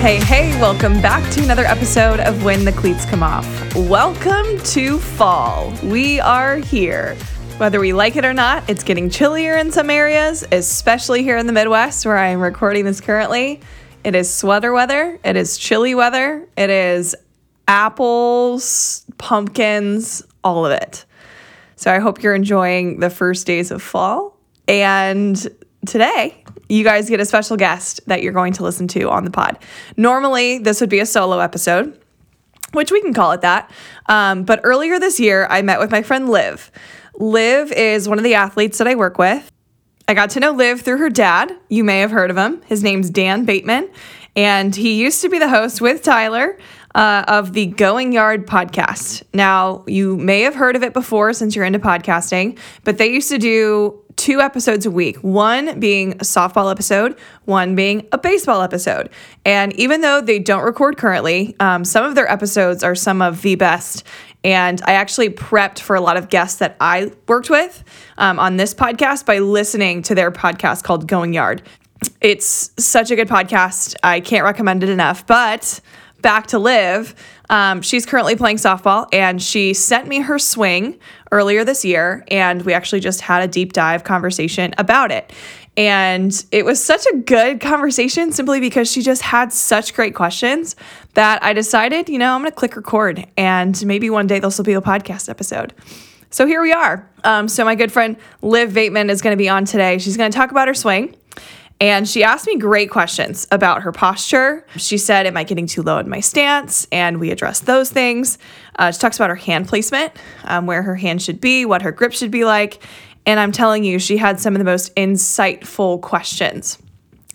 Hey, hey, welcome back to another episode of When the Cleats Come Off. Welcome to fall. We are here. Whether we like it or not, it's getting chillier in some areas, especially here in the Midwest where I am recording this currently. It is sweater weather, it is chilly weather, it is apples, pumpkins, all of it. So I hope you're enjoying the first days of fall. And today, you guys get a special guest that you're going to listen to on the pod. Normally, this would be a solo episode, which we can call it that. Um, but earlier this year, I met with my friend Liv. Liv is one of the athletes that I work with. I got to know Liv through her dad. You may have heard of him. His name's Dan Bateman, and he used to be the host with Tyler uh, of the Going Yard podcast. Now, you may have heard of it before since you're into podcasting, but they used to do two episodes a week, one being a softball episode, one being a baseball episode. And even though they don't record currently, um, some of their episodes are some of the best. And I actually prepped for a lot of guests that I worked with um, on this podcast by listening to their podcast called Going Yard. It's such a good podcast. I can't recommend it enough. But back to Liv. Um, she's currently playing softball and she sent me her swing earlier this year. And we actually just had a deep dive conversation about it. And it was such a good conversation simply because she just had such great questions that I decided, you know, I'm going to click record and maybe one day this will be a podcast episode. So here we are. Um, so my good friend Liv Bateman is going to be on today. She's going to talk about her swing. And she asked me great questions about her posture. She said, Am I getting too low in my stance? And we addressed those things. Uh, she talks about her hand placement, um, where her hand should be, what her grip should be like. And I'm telling you, she had some of the most insightful questions.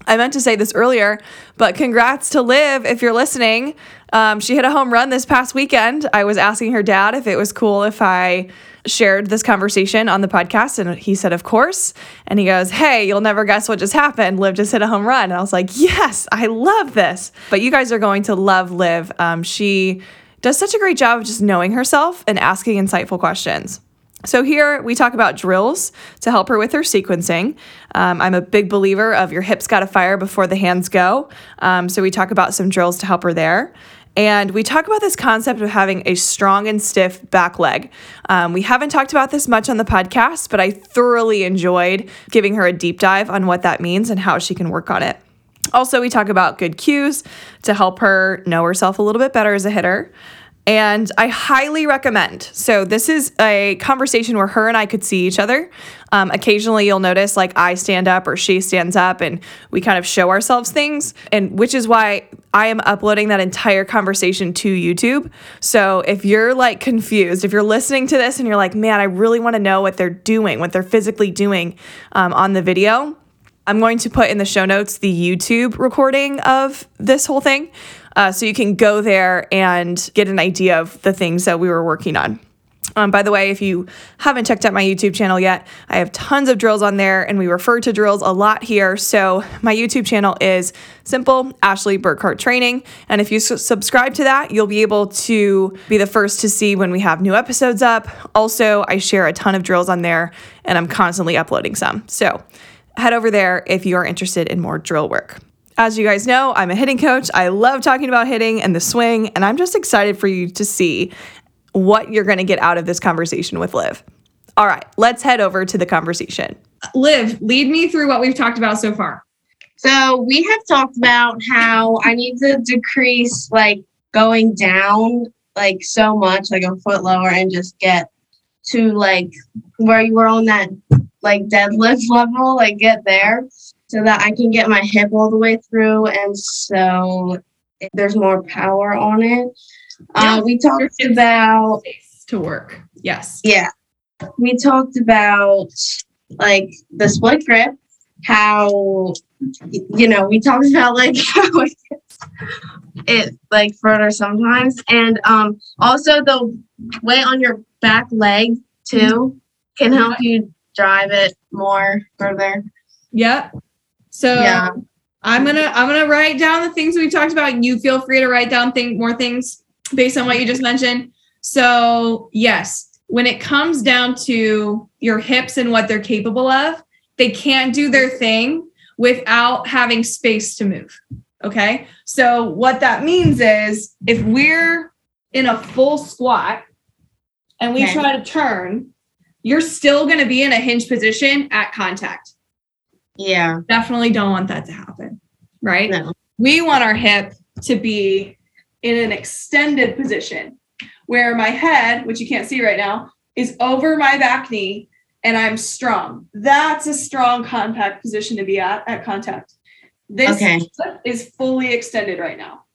I meant to say this earlier, but congrats to Liv if you're listening. Um, she hit a home run this past weekend. I was asking her dad if it was cool if I shared this conversation on the podcast, and he said, Of course. And he goes, Hey, you'll never guess what just happened. Liv just hit a home run. And I was like, Yes, I love this. But you guys are going to love Liv. Um, she does such a great job of just knowing herself and asking insightful questions. So, here we talk about drills to help her with her sequencing. Um, I'm a big believer of your hips got to fire before the hands go. Um, so, we talk about some drills to help her there. And we talk about this concept of having a strong and stiff back leg. Um, we haven't talked about this much on the podcast, but I thoroughly enjoyed giving her a deep dive on what that means and how she can work on it. Also, we talk about good cues to help her know herself a little bit better as a hitter. And I highly recommend. So, this is a conversation where her and I could see each other. Um, occasionally, you'll notice like I stand up or she stands up and we kind of show ourselves things. And which is why I am uploading that entire conversation to YouTube. So, if you're like confused, if you're listening to this and you're like, man, I really want to know what they're doing, what they're physically doing um, on the video, I'm going to put in the show notes the YouTube recording of this whole thing. Uh, so you can go there and get an idea of the things that we were working on. Um, by the way, if you haven't checked out my YouTube channel yet, I have tons of drills on there and we refer to drills a lot here. So, my YouTube channel is simple Ashley Burkhart Training. And if you subscribe to that, you'll be able to be the first to see when we have new episodes up. Also, I share a ton of drills on there and I'm constantly uploading some. So, head over there if you are interested in more drill work. As you guys know, I'm a hitting coach. I love talking about hitting and the swing, and I'm just excited for you to see what you're going to get out of this conversation with Liv. All right, let's head over to the conversation. Liv, lead me through what we've talked about so far. So, we have talked about how I need to decrease like going down like so much, like a foot lower, and just get to like where you were on that like deadlift level, like get there so that I can get my hip all the way through. And so there's more power on it. Uh, we talked about to work. Yes. Yeah. We talked about like the split grip, how you know, we talked about like how it, it like further sometimes. And um also the weight on your back leg too can help you drive it more further. Yep. So yeah. I'm gonna I'm gonna write down the things we talked about. You feel free to write down think more things based on what you just mentioned. So yes, when it comes down to your hips and what they're capable of, they can't do their thing without having space to move. Okay. So what that means is if we're in a full squat and we okay. try to turn, you're still going to be in a hinge position at contact. Yeah. Definitely don't want that to happen. Right. No. We want our hip to be in an extended position where my head, which you can't see right now, is over my back knee and I'm strong. That's a strong contact position to be at at contact. This okay. is fully extended right now.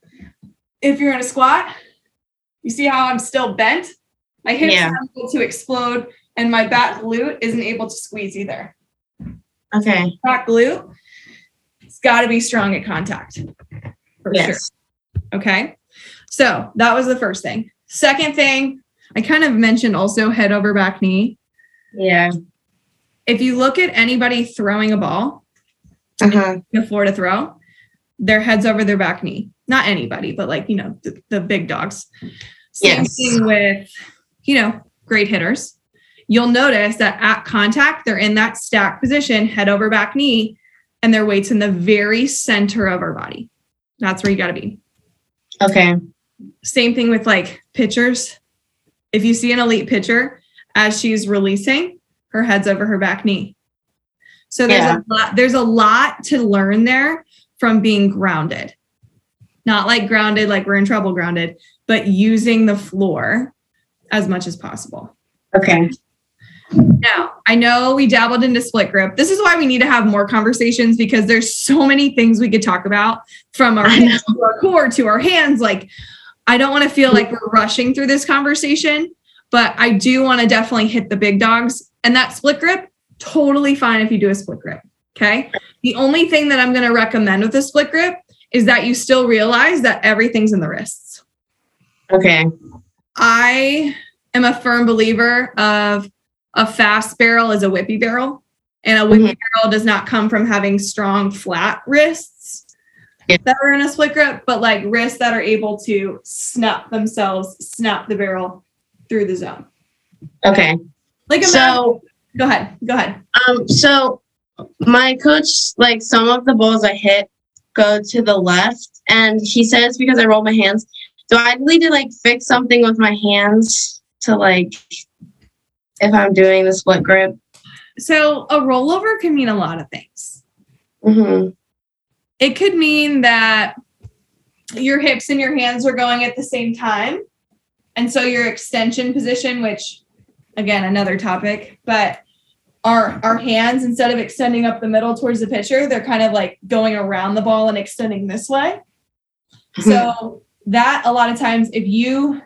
If you're in a squat, you see how I'm still bent? My hips yeah. are able to explode and my back glute isn't able to squeeze either. Okay. Back glute, it's got to be strong at contact. For yes. sure. Okay. So that was the first thing. Second thing, I kind of mentioned also head over back knee. Yeah. If you look at anybody throwing a ball, uh-huh. the floor to throw, their heads over their back knee. Not anybody, but like, you know, the, the big dogs. Same yes. thing with, you know, great hitters. You'll notice that at contact, they're in that stack position, head over back knee, and their weight's in the very center of our body. That's where you got to be. Okay. Same thing with like pitchers. If you see an elite pitcher, as she's releasing, her head's over her back knee. So there's yeah. a lot, there's a lot to learn there from being grounded. Not like grounded, like we're in trouble grounded, but using the floor as much as possible. Okay. Now, I know we dabbled into split grip. This is why we need to have more conversations because there's so many things we could talk about from our hands to our core to our hands. Like, I don't want to feel like we're rushing through this conversation, but I do want to definitely hit the big dogs. And that split grip, totally fine if you do a split grip. Okay. The only thing that I'm going to recommend with a split grip is that you still realize that everything's in the wrists. Okay. I am a firm believer of a fast barrel is a whippy barrel, and a whippy mm-hmm. barrel does not come from having strong flat wrists yeah. that are in a split grip, but like wrists that are able to snap themselves, snap the barrel through the zone. Okay. Like so. Go ahead. Go ahead. Um. So my coach, like some of the balls I hit, go to the left, and he says because I roll my hands. Do I need to like fix something with my hands to like if I'm doing the split grip? So a rollover can mean a lot of things. Mm-hmm. It could mean that your hips and your hands are going at the same time. And so your extension position, which again, another topic, but our our hands instead of extending up the middle towards the pitcher, they're kind of like going around the ball and extending this way. Mm-hmm. So that a lot of times if you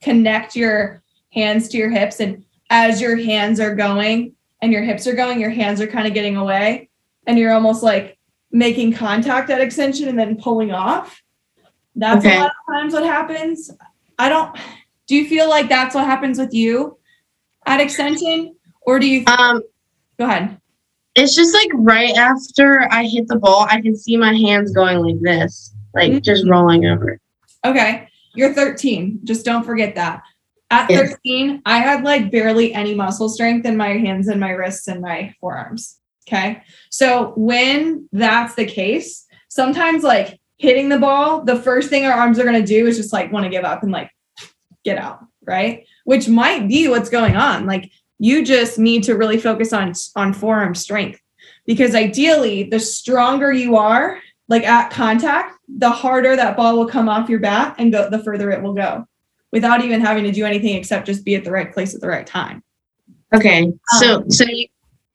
connect your hands to your hips and as your hands are going and your hips are going, your hands are kind of getting away and you're almost like making contact at extension and then pulling off. That's okay. a lot of times what happens. I don't do you feel like that's what happens with you at extension? Or do you um go ahead? It's just like right after I hit the ball, I can see my hands going like this, like mm-hmm. just rolling over. Okay. You're 13. Just don't forget that. At 13, I had like barely any muscle strength in my hands and my wrists and my forearms. Okay. So when that's the case, sometimes like hitting the ball, the first thing our arms are going to do is just like want to give up and like get out. Right. Which might be what's going on. Like you just need to really focus on, on forearm strength because ideally, the stronger you are, like at contact, the harder that ball will come off your bat and go the further it will go without even having to do anything except just be at the right place at the right time. Okay. So Um, so you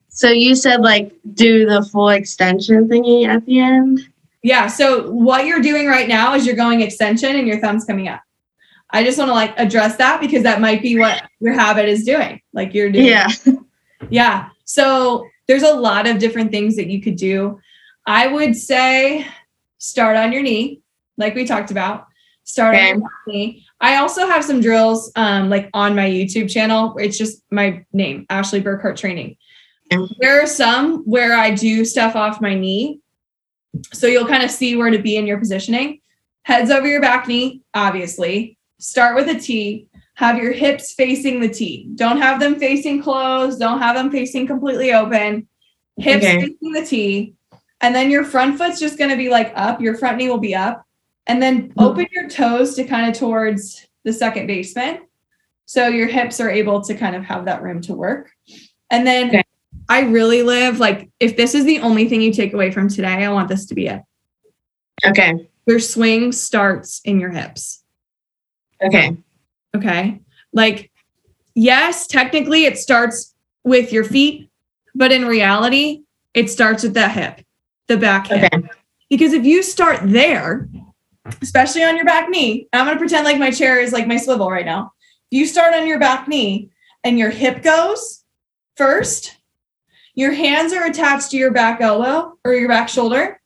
so you said like do the full extension thingy at the end? Yeah. So what you're doing right now is you're going extension and your thumb's coming up. I just want to like address that because that might be what your habit is doing. Like you're doing. Yeah. Yeah. So there's a lot of different things that you could do. I would say start on your knee, like we talked about. Start Okay. on your knee. I also have some drills um, like on my YouTube channel. It's just my name, Ashley Burkhart Training. Okay. There are some where I do stuff off my knee. So you'll kind of see where to be in your positioning. Heads over your back knee, obviously. Start with a T. Have your hips facing the T. Don't have them facing closed. Don't have them facing completely open. Hips Okay. facing the T. And then your front foot's just going to be like up. Your front knee will be up. And then hmm. open your toes to kind of towards the second baseman. So your hips are able to kind of have that room to work. And then Okay. I really live like if this is the only thing you take away from today, I want this to be it. Okay. Your swing starts in your hips. Okay. Okay. Like, yes, technically it starts with your feet, but in reality, it starts with that hip, the back hip. Okay. Because if you start there, especially on your back knee, I'm going to pretend like my chair is like my swivel right now. If you start on your back knee and your hip goes first, your hands are attached to your back elbow or your back shoulder,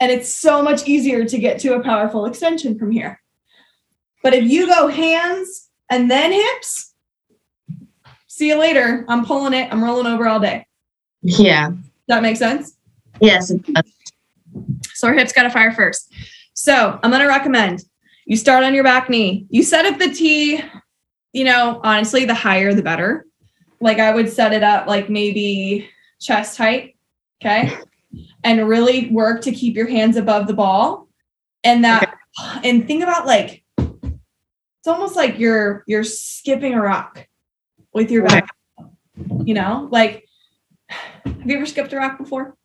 and it's so much easier to get to a powerful extension from here. But if you go hands and then hips, see you later. I'm pulling it. I'm rolling over all day. Yeah. That makes sense? Yes. it does. So our hips got to fire first. So I'm going to recommend you start on your back knee. You set up the T, you know, honestly, the higher the better. Like I would set it up like maybe chest height. Okay. And really work to keep your hands above the ball. And that, and think about like, it's almost like you're, you're skipping a rock with your back, you know, like, have you ever skipped a rock before?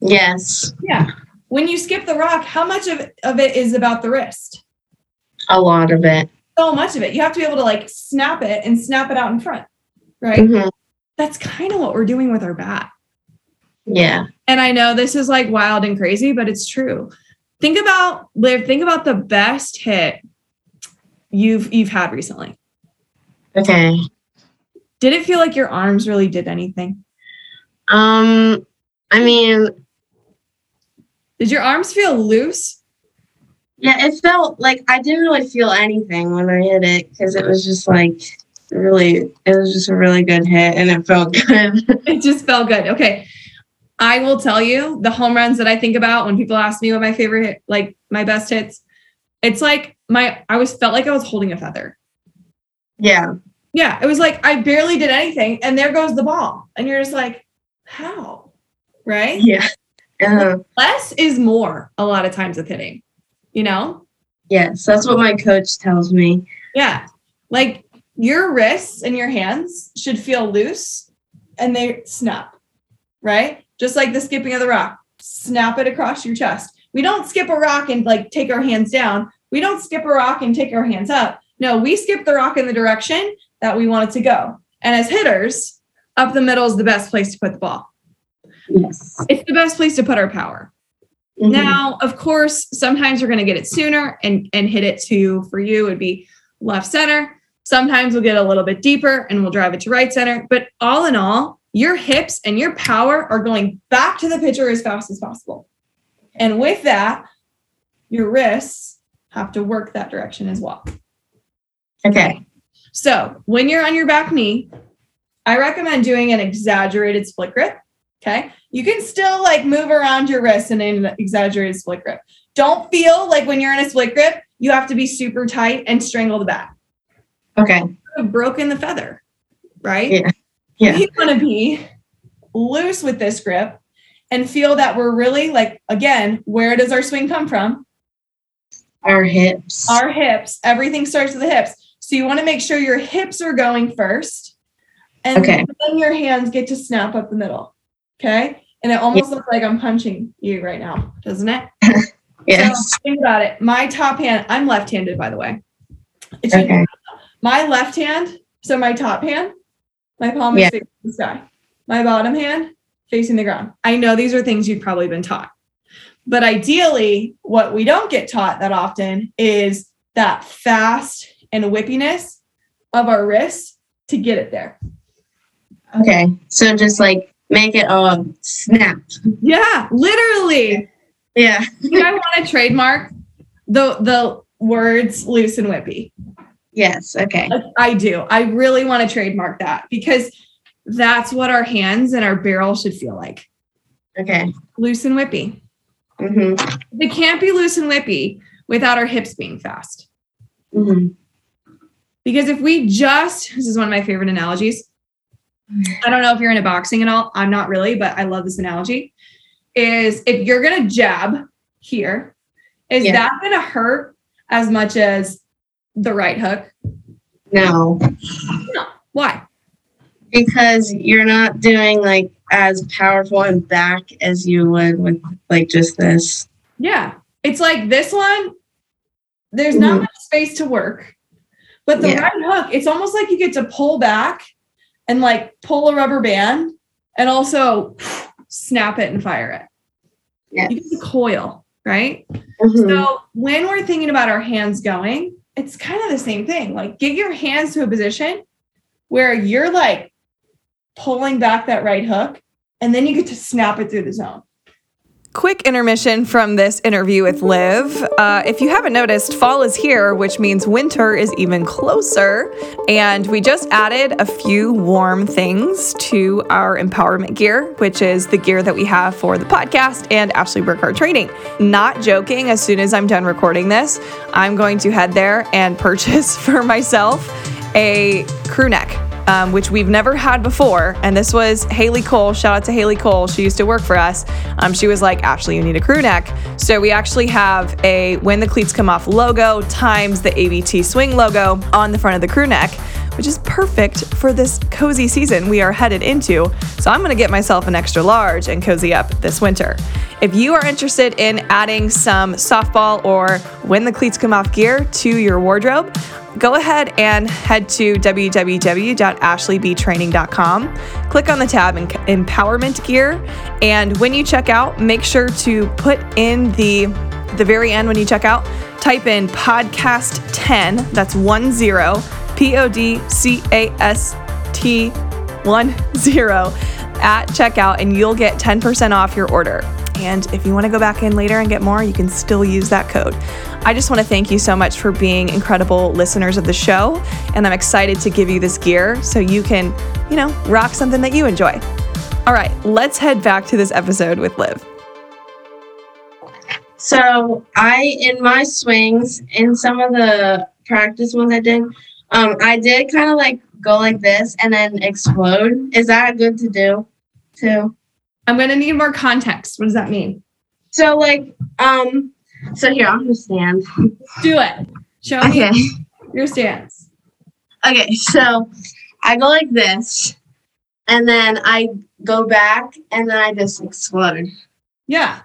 Yes. Yeah. When you skip the rock, how much of, of it is about the wrist? A lot of it. So much of it. You have to be able to like snap it and snap it out in front, right? Mhm. That's kind of what we're doing with our bat. Yeah. And I know this is like wild and crazy, but it's true. Think about Liv, think about the best hit you've you've had recently. Okay. Did it feel like your arms really did anything? Um, I mean, Did your arms feel loose? yeah, it felt like I didn't really feel anything when I hit it because it was just like really, it was just a really good hit and it felt good. it just felt good. Okay. I will tell you the home runs that I think about when people ask me what my favorite hit, like my best hits. It's like my I was felt like I was holding a feather. yeah. Yeah, it was like I barely did anything and there goes the ball. And you're just like, how? Right? Yeah. Uh, Less is more a lot of times with hitting. You know? yes, that's what my coach tells me. Yeah. Like your wrists and your hands should feel loose and they snap, right? Just like the skipping of the rock, snap it across your chest. We don't skip a rock and like take our hands down. We don't skip a rock and take our hands up. No, we skip the rock in the direction that we want it to go. And as hitters, up the middle is the best place to put the ball. Yes. It's the best place to put our power. Mhm. Now, of course, sometimes we're going to get it sooner and and hit it to for you would be left center. Sometimes we'll get a little bit deeper and we'll drive it to right center. But all in all, your hips and your power are going back to the pitcher as fast as possible. And with that, your wrists have to work that direction as well. Okay. So when you're on your back knee, I recommend doing an exaggerated split grip. Okay. You can still like move around your wrist in an exaggerated split grip. Don't feel like when you're in a split grip, you have to be super tight and strangle the bat. Okay. Broken the feather, right? Yeah. Yeah. You want to be loose with this grip and feel that we're really like, again, where does our swing come from? Our hips. our hips. Everything starts with the hips. So you want to make sure your hips are going first. And Okay. then your hands get to snap up the middle. Okay. And it almost looks like I'm punching you right now, doesn't it? Yes. So think about it. My top hand, I'm left-handed, by the way. It should- Okay. My left hand, so my top hand, my palm is facing the sky. My bottom hand facing the ground. I know these are things you've probably been taught. But ideally, what we don't get taught that often is that fast and whippiness of our wrists to get it there. Okay. So just like make it a snap. Yeah, literally. Yeah. I want to trademark the the words loose and whippy. Yes. Okay. I do. I really want to trademark that because that's what our hands and our barrel should feel like. Okay. Loose and whippy. Mm-hmm. They can't be loose and whippy without our hips being fast. Mm-hmm. Because if we just, this is one of my favorite analogies. I don't know if you're into boxing at all. I'm not really, but I love this analogy. Is if you're going to jab here, is Yeah. that going to hurt as much as the right hook? No, No. Why? because you're not doing like as powerful and back as you would with like just this. Yeah. It's like this one, there's not Mhm. much space to work. But the Yeah. right hook, it's almost like you get to pull back and like pull a rubber band and also snap it and fire it. Yes. You get the coil, right? Mhm. So when we're thinking about our hands going, it's kind of the same thing. Like get your hands to a position where you're like pulling back that right hook and then you get to snap it through the zone. Quick intermission from this interview with Liv. Uh, if you haven't noticed, fall is here, which means winter is even closer. And we just added a few warm things to our empowerment gear, which is the gear that we have for the podcast and Ashley Burkhart training. Not joking, as soon as I'm done recording this, I'm going to head there and purchase for myself a crew neck um, which we've never had before. And this was Haley Cole. Shout out to Haley Cole. She used to work for us. Um, she was like, Ashley, you need a crew neck. So we actually have a When the Cleats Come Off logo times the ABT Swing logo on the front of the crew neck, which is perfect for this cozy season we are headed into. So I'm to get myself an extra large and cozy up this winter. If you are interested in adding some softball or When the Cleats Come Off gear to your wardrobe, go ahead and head to www.ashleybtraining.com. Click on the tab in Empowerment Gear, and when you check out, make sure to put in the the very end when you check out, type in podcast 10. That's one zero, P O D C A S T one zero at checkout, and you'll get 10% off your order. And if you want to go back in later and get more, you can still use that code. I just want to thank you so much for being incredible listeners of the show. And I'm excited to give you this gear so you can, you know, rock something that you enjoy. All right, let's head back to this episode with Liv. So I, in my swings, in some of the practice ones I did, um, I did kind of like go like this and then explode. Is that good to do too? I'm going to need more context. What does that mean? So like, um, so here I'm gonna stand. Do it. Show me your stance. Okay. So I go like this, and then I go back, and then I just explode. Yeah.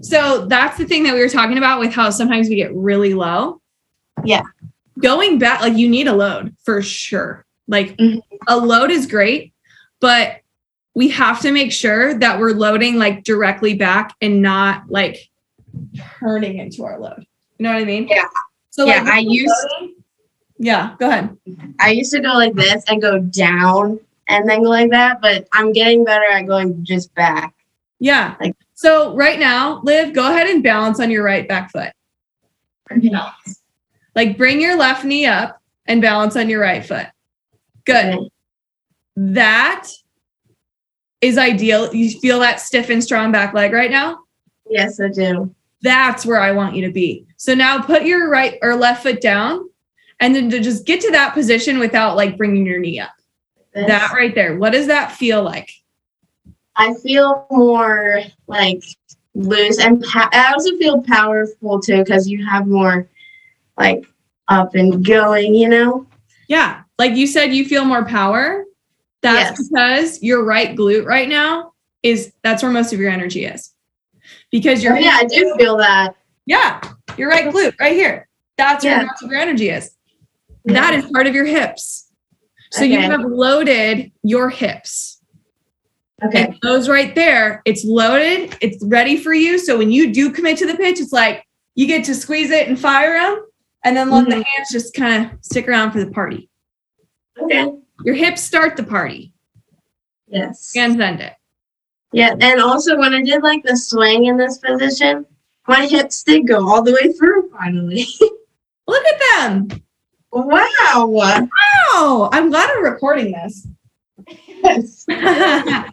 So that's the thing that we were talking about with how sometimes we get really low. Yeah. Going back, like you need a load for sure. Like Mhm. a load is great, but we have to make sure that we're loading like directly back and not like turning into our load. You know what I mean? Yeah. So Yeah, like I used- loading- yeah, go ahead. I used to go like this and go down, and then go like that, but I'm getting better at going just back. Yeah. Like- so right now, Liv, go ahead and balance on your right back foot. Balance. Like bring your left knee up and balance on your right foot. Good. Okay. That is ideal. You feel that stiff and strong back leg right now? Yes, I do. That's where I want you to be. So now put your right or left foot down and then to just get to that position without like bringing your knee up. This. That right there. What does that feel like? I feel more like loose, and pa- I also feel powerful too because you have more like up and going. You know. Yeah. Like you said, you feel more power. That's Yes. because your right glute right now is that's where most of your energy is. because your Oh, yeah, I do feel that. yeah, your right glute right here. That's where most of your energy is. That is part of your hips. So you have loaded your hips. Okay. And those right there, it's loaded, it's ready for you. So when you do commit to the pitch, it's like you get to squeeze it and fire them, and then let the Mhm. hands just kind of stick around for the party. Okay. Your hips start the party, Yes. hands end it. Yeah, and also when I did like the swing in this position, my hips did go all the way through finally. Look at them. wow. Wow. I'm glad I'm recording this. Yes.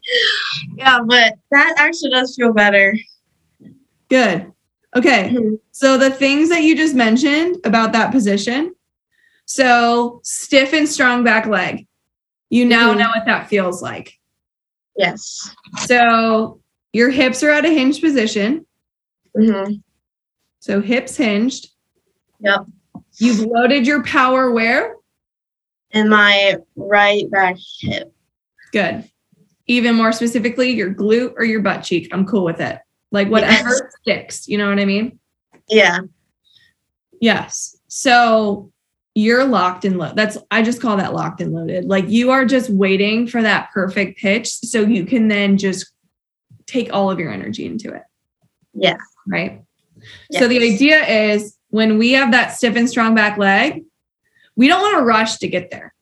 Yeah, but that actually does feel better. Good. Okay. Mhm. So the things that you just mentioned about that position. So stiff and strong back leg. You now Mhm. know what that feels like. Yes. So your hips are at a hinged position. hmm So hips hinged. Yep. You've loaded your power where? And my right back hip. Good. Even more specifically, your glute or your butt cheek. I'm cool with it. Like whatever Yes. sticks. You know what I mean? Yeah. Yes. So you're locked and loaded. That's I just call that locked and loaded. Like you are just waiting for that perfect pitch so you can then just take all of your energy into it. Yeah. Right. So the idea is when we have that stiff and strong back leg, we don't want to rush to get there.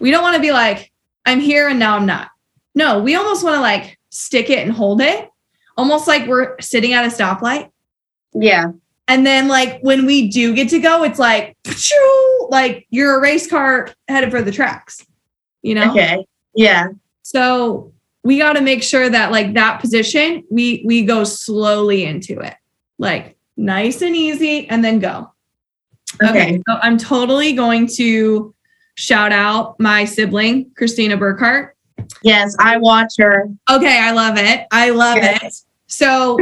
We don't want to be like, I'm here and now I'm not. No, we almost want to like stick it and hold it, almost like we're sitting at a stoplight. Yeah. And then like when we do get to go, it's like like you're a race car headed for the tracks, you know? Okay. Yeah. So we got to make sure that like that position, we we go slowly into it. Like nice and easy and then go. Okay. So I'm totally going to shout out my sibling, Christina Burkhart. Yes, I watch her. Okay, I love it. I love Yes. it. So,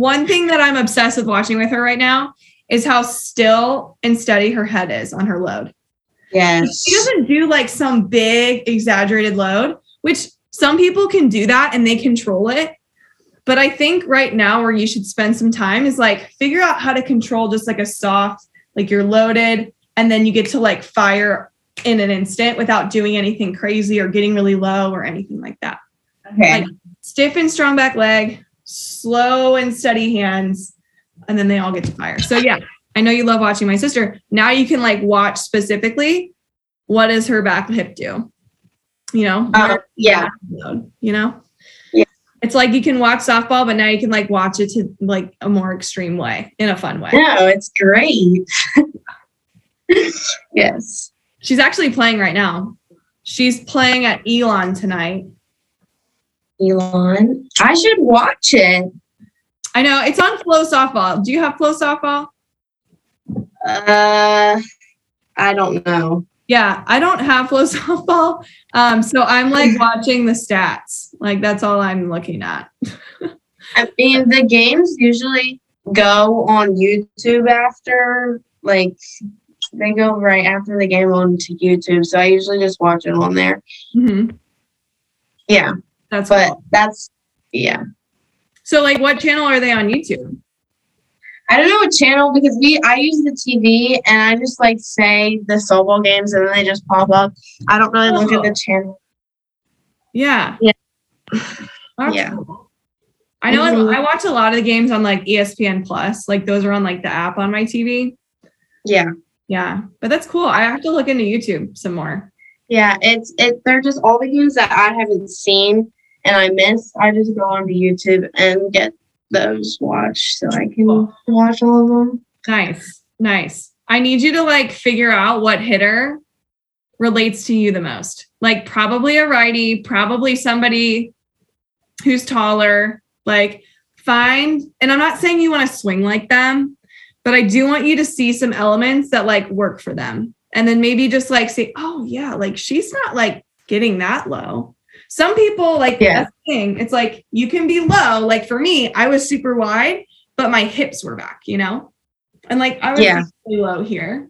one thing that I'm obsessed with watching with her right now is how still and steady her head is on her load. Yes. She doesn't do like some big exaggerated load, which some people can do that and they control it. But I think right now where you should spend some time is like figure out how to control just like a soft, like you're loaded and then you get to like fire in an instant without doing anything crazy or getting really low or anything like that. Okay. Like stiff and strong back leg, slow and steady hands, and then they all get to fire. So yeah, I know you love watching my sister. Now you can like watch specifically what does her back hip do? You know? Uh, yeah. You know? Yeah. It's like you can watch softball, but now you can like watch it to like a more extreme way, in a fun way. No, it's great. yes. She's actually playing right now. She's playing at Elon tonight. Elon. I should watch it. I know it's on Flow Softball. Do you have Flow Softball? Uh I don't know. Yeah, I don't have Flow Softball. Um, so I'm like watching the stats. Like that's all I'm looking at. I mean the games usually go on YouTube after like they go right after the game onto YouTube. So I usually just watch it on there. Mhm. Yeah. That's But cool. that's yeah. So like what channel are they on YouTube? I don't know what channel because we I use the TV and I just like say the softball games and then they just pop up. I don't really look at the channel. Yeah. Yeah. That's Yeah. cool. I know I- Mhm. I watch a lot of the games on like ESPN Plus. Like those are on like the app on my TV. Yeah. Yeah. But that's cool. I have to look into YouTube some more. Yeah, it's it they're just all the games that I haven't seen and I miss. I just go onto YouTube and get those watched so I can Cool. watch all of them. Nice. Nice. I need you to like figure out what hitter relates to you the most. Like probably a righty, probably somebody who's taller. Like find, and I'm not saying you want to swing like them, but I do want you to see some elements that like work for them. And then maybe just like say, oh yeah, like she's not like getting that low. Some people like Yeah. that's the thing. It's like you can be low. Like for me, I was super wide, but my hips were back, you know? And like I was Yeah. really low here.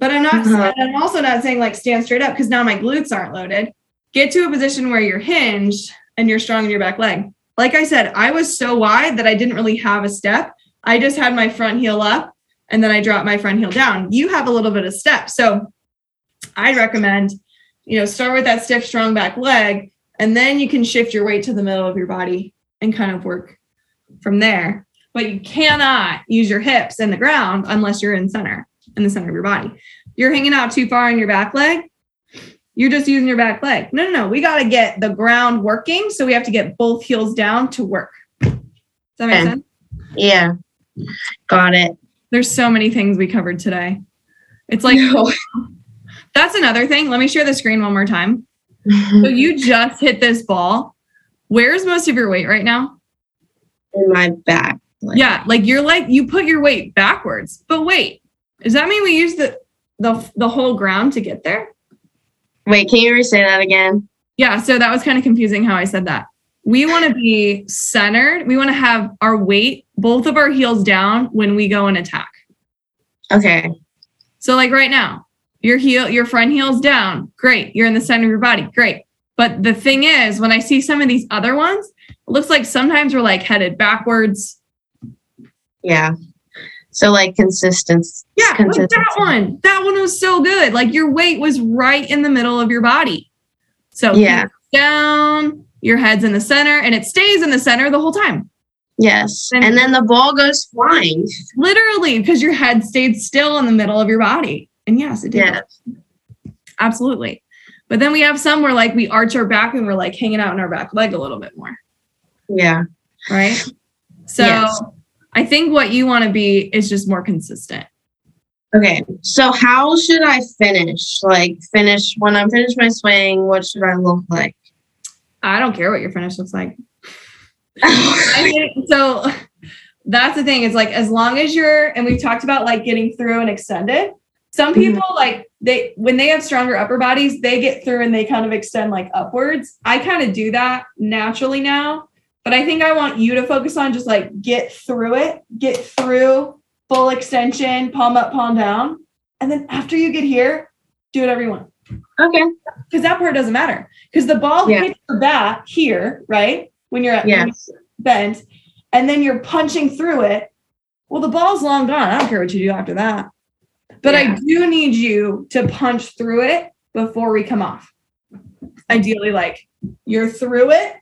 But I'm not Mhm. I'm also not saying like stand straight up because now my glutes aren't loaded. Get to a position where you're hinged and you're strong in your back leg. like I said, I was so wide that I didn't really have a step. I just had my front heel up and then I dropped my front heel down. You have a little bit of step. So I'd recommend, you know, start with that stiff, strong back leg, and then you can shift your weight to the middle of your body and kind of work from there. But you cannot use your hips in the ground unless you're in center, in the center of your body. You're hanging out too far on your back leg. You're just using your back leg. No, no, no. We got to get the ground working. So we have to get both heels down to work. Does that make sense? Yeah. Got it. There's so many things we covered today. It's like, No. that's another thing. Let me share the screen one more time. So you just hit this ball. Where's most of your weight right now? in my back. Like, Yeah, like you're like you put your weight backwards. But wait, does that mean we use the the the whole ground to get there? Wait, can you re-say that again? Yeah, so that was kind of confusing how I said that. We want to be centered. We want to have our weight, both of our heels down when we go and attack. Okay. So like right now, your heel, your front heel's down. Great. You're in the center of your body. Great. But the thing is, when I see some of these other ones, it looks like sometimes we're like headed backwards. Yeah. So like consistency. Yeah, like consistency. that one. That one was so good. Like your weight was right in the middle of your body. So Yeah. down, your head's in the center, and it stays in the center the whole time. Yes. And- And then the ball goes flying. Literally, because your head stayed still in the middle of your body. And yes, it did. Yeah. Absolutely. But then we have some where like we arch our back and we're like hanging out in our back leg a little bit more. Yeah. Right. So Yes. I think what you want to be is just more consistent. Okay. So how should I finish? Like finish when I'm finished my swing, what should I look like? I don't care what your finish looks like. I so that's the thing. It's like as long as you're and we've talked about like getting through and extended. Some Mhm. people like they when they have stronger upper bodies, they get through and they kind of extend like upwards. I kind of do that naturally now, but I think I want you to focus on just like get through it, get through full extension, palm up, palm down. And then after you get here, do whatever you want okay. because that part doesn't matter because the ball Yeah. hits the bat here, right? When you're at Yes. bent, and then you're punching through it. Well, the ball's long gone. I don't care what you do after that. But I do need you to punch through it before we come off. Ideally, like you're through it,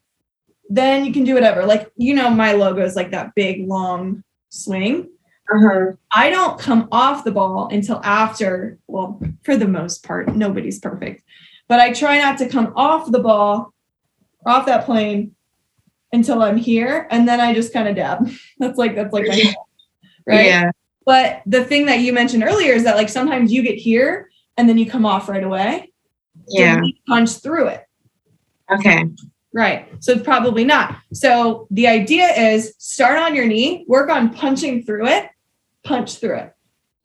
then you can do whatever. Like, you know, my logo is like that big long swing. Uh-huh. I don't come off the ball until after, well, for the most part, nobody's perfect. But I try not to come off the ball, off that plane until I'm here. And then I just kind of dab. That's like, that's like my, right? Yeah. But the thing that you mentioned earlier is that like sometimes you get here and then you come off right away. Yeah. punch through it. Okay. Right. So it's probably not. So the idea is start on your knee, work on punching through it, punch through it,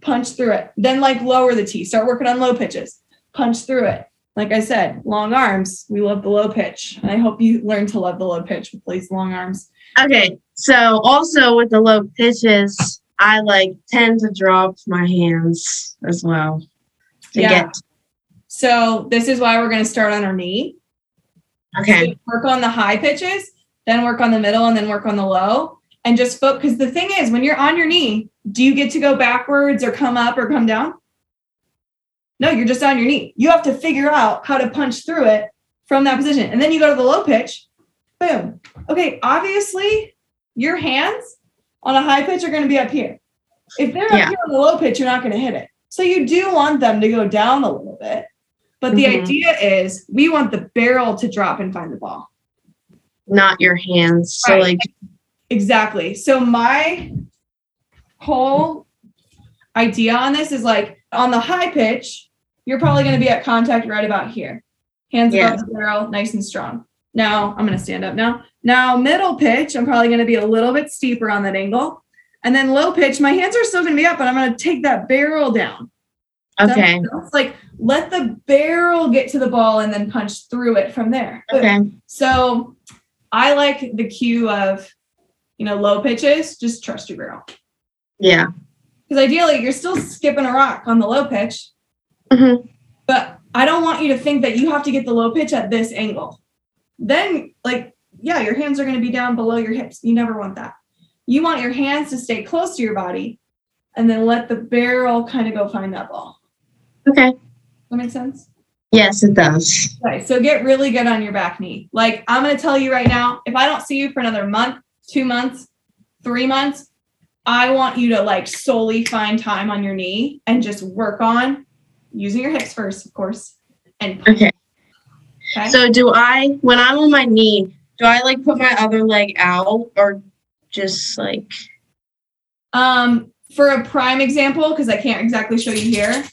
punch through it. Then like lower the T, start working on low pitches, punch through it. Like I said, long arms. We love the low pitch. And I hope you learn to love the low pitch with these long arms. Okay. So also with the low pitches, I like tend to drop my hands as well to Yeah. get So this is why we're going to start on our knee. okay. work on the high pitches, then work on the middle, and then work on the low. And just focus. Because the thing is, when you're on your knee, do you get to go backwards or come up or come down? No, you're just on your knee. You have to figure out how to punch through it from that position. And then you go to the low pitch, boom. Okay, obviously, your hands on a high pitch are going to be up here. If they're Yeah. up here on the low pitch, you're not going to hit it. So you do want them to go down a little bit. But the Mhm. idea is we want the barrel to drop and find the ball. Not your hands. So Right. like Exactly. So my whole idea on this is like on the high pitch, you're probably going to be at contact right about here. Hands Yeah. above the barrel, nice and strong. Now I'm going to stand up now. Now middle pitch, I'm probably going to be a little bit steeper on that angle. And then low pitch, my hands are still going to be up, but I'm going to take that barrel down. Okay. sense? Like let the barrel get to the ball and then punch through it from there. Okay. So I like the cue of, you know, low pitches, just trust your barrel. Yeah. Because ideally, you're still skipping a rock on the low pitch, Mhm. but I don't want you to think that you have to get the low pitch at this angle. Then, like, yeah, your hands are going to be down below your hips. You never want that. You want your hands to stay close to your body and then let the barrel kind of go find that ball. Okay. That makes sense? Yes, it does. Okay, so get really good on your back knee. Like I'm going to tell you right now, if I don't see you for another month, two months, three months, I want you to like solely find time on your knee and just work on using your hips first, of course. And Okay. Okay? So do I when I'm on my knee, do I like put my other leg out or just like Um, for a prime example, because I can't exactly show you here,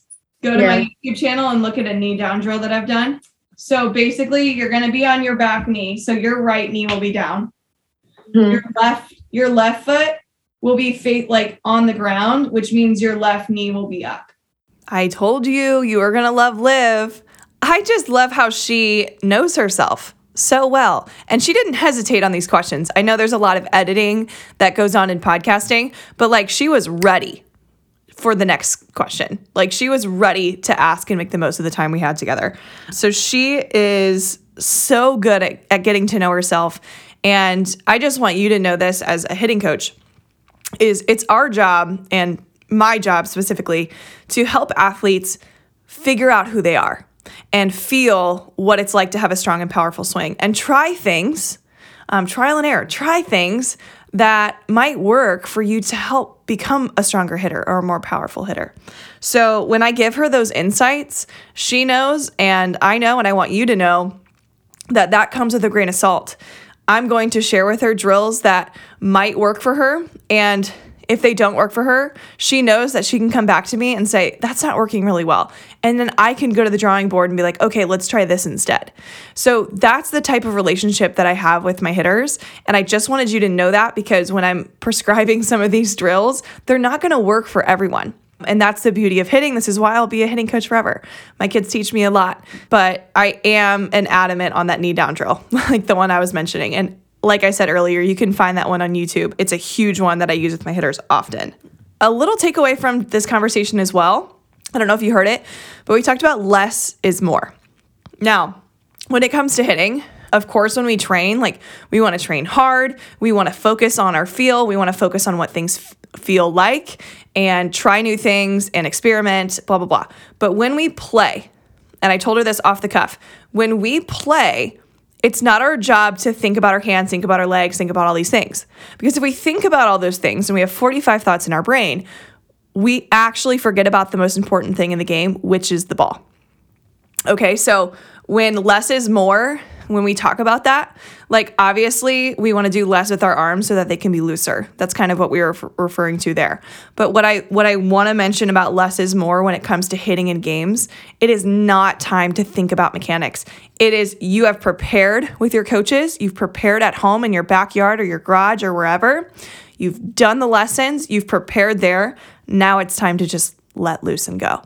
go to my YouTube channel and look at a knee down drill that I've done. So basically, you're going to be on your back knee, so your right knee will be down. Mhm. Your left, your left foot will be fa- like on the ground, which means your left knee will be up. I told you you were going to love Liv. I just love how she knows herself so well. And she didn't hesitate on these questions. I know there's a lot of editing that goes on in podcasting, but like she was ready for the next question. Like she was ready to ask and make the most of the time we had together. So she is so good at, at getting to know herself. And I just want you to know this as a hitting coach is it's our job and my job specifically to help athletes figure out who they are and feel what it's like to have a strong and powerful swing and try things um, trial and error try things that might work for you to help become a stronger hitter or a more powerful hitter so when i give her those insights she knows and i know and i want you to know that that comes with a grain of salt. I'm going to share with her drills that might work for her and if they don't work for her, she knows that she can come back to me and say, That's not working really well. And then I can go to the drawing board and be like, Okay, let's try this instead. So that's the type of relationship that I have with my hitters. And I just wanted you to know that because when I'm prescribing some of these drills, they're not going to work for everyone. And that's the beauty of hitting. This is why I'll be a hitting coach forever. My kids teach me a lot, but I am an adamant on that knee down drill, like the one I was mentioning. And like I said earlier, you can find that one on YouTube. It's a huge one that I use with my hitters often. A little takeaway from this conversation as well. I don't know if you heard it, but we talked about less is more. Now, when it comes to hitting, of course, when we train, like we want to train hard, we want to focus on our feel, we want to focus on what things f- feel like and try new things and experiment, blah, blah, blah. But when we play, and I told her this off the cuff, when we play, it's not our job to think about our hands, think about our legs, think about all these things. Because if we think about all those things and we have 45 thoughts in our brain, we actually forget about the most important thing in the game, which is the ball. Okay, so when less is more, when we talk about that, like obviously we want to do less with our arms so that they can be looser. That's kind of what we were ref- referring to there. But what I what I want to mention about less is more when it comes to hitting in games, it is not time to think about mechanics. It is you have prepared with your coaches, you've prepared at home in your backyard or your garage or wherever. You've done the lessons, you've prepared there. Now it's time to just let loose and go.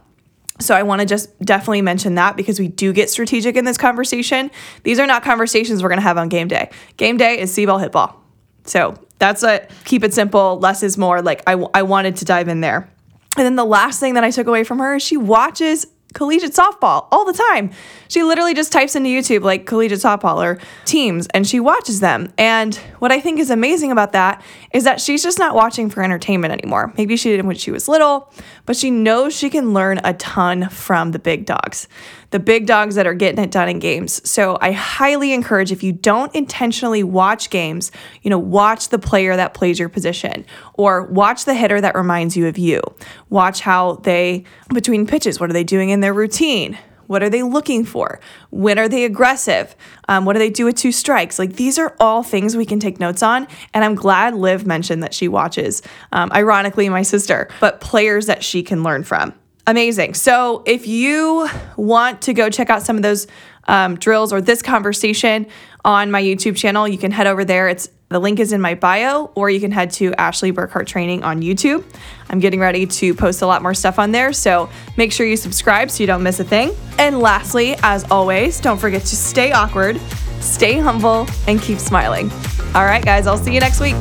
So I want to just definitely mention that because we do get strategic in this conversation. These are not conversations we're going to have on game day. Game day is see ball, hit ball. So that's a keep it simple, less is more. Like I, I wanted to dive in there. And then the last thing that I took away from her is she watches collegiate softball all the time. She literally just types into YouTube like collegiate softball or teams and she watches them. And what I think is amazing about that is that she's just not watching for entertainment anymore. Maybe she did when she was little, but she knows she can learn a ton from the big dogs, the big dogs that are getting it done in games. So I highly encourage if you don't intentionally watch games, you know, watch the player that plays your position or watch the hitter that reminds you of you. Watch how they, between pitches, what are they doing in their routine? What are they looking for? When are they aggressive? Um, what do they do with two strikes? Like these are all things we can take notes on. And I'm glad Liv mentioned that she watches, um, ironically, my sister, but players that she can learn from. Amazing. So if you want to go check out some of those um, drills or this conversation on my YouTube channel, you can head over there. It's the link is in my bio, or you can head to Ashley Burkhart Training on YouTube. I'm getting ready to post a lot more stuff on there, so make sure you subscribe so you don't miss a thing. And lastly, as always, don't forget to stay awkward, stay humble, and keep smiling. All right, guys, I'll see you next week.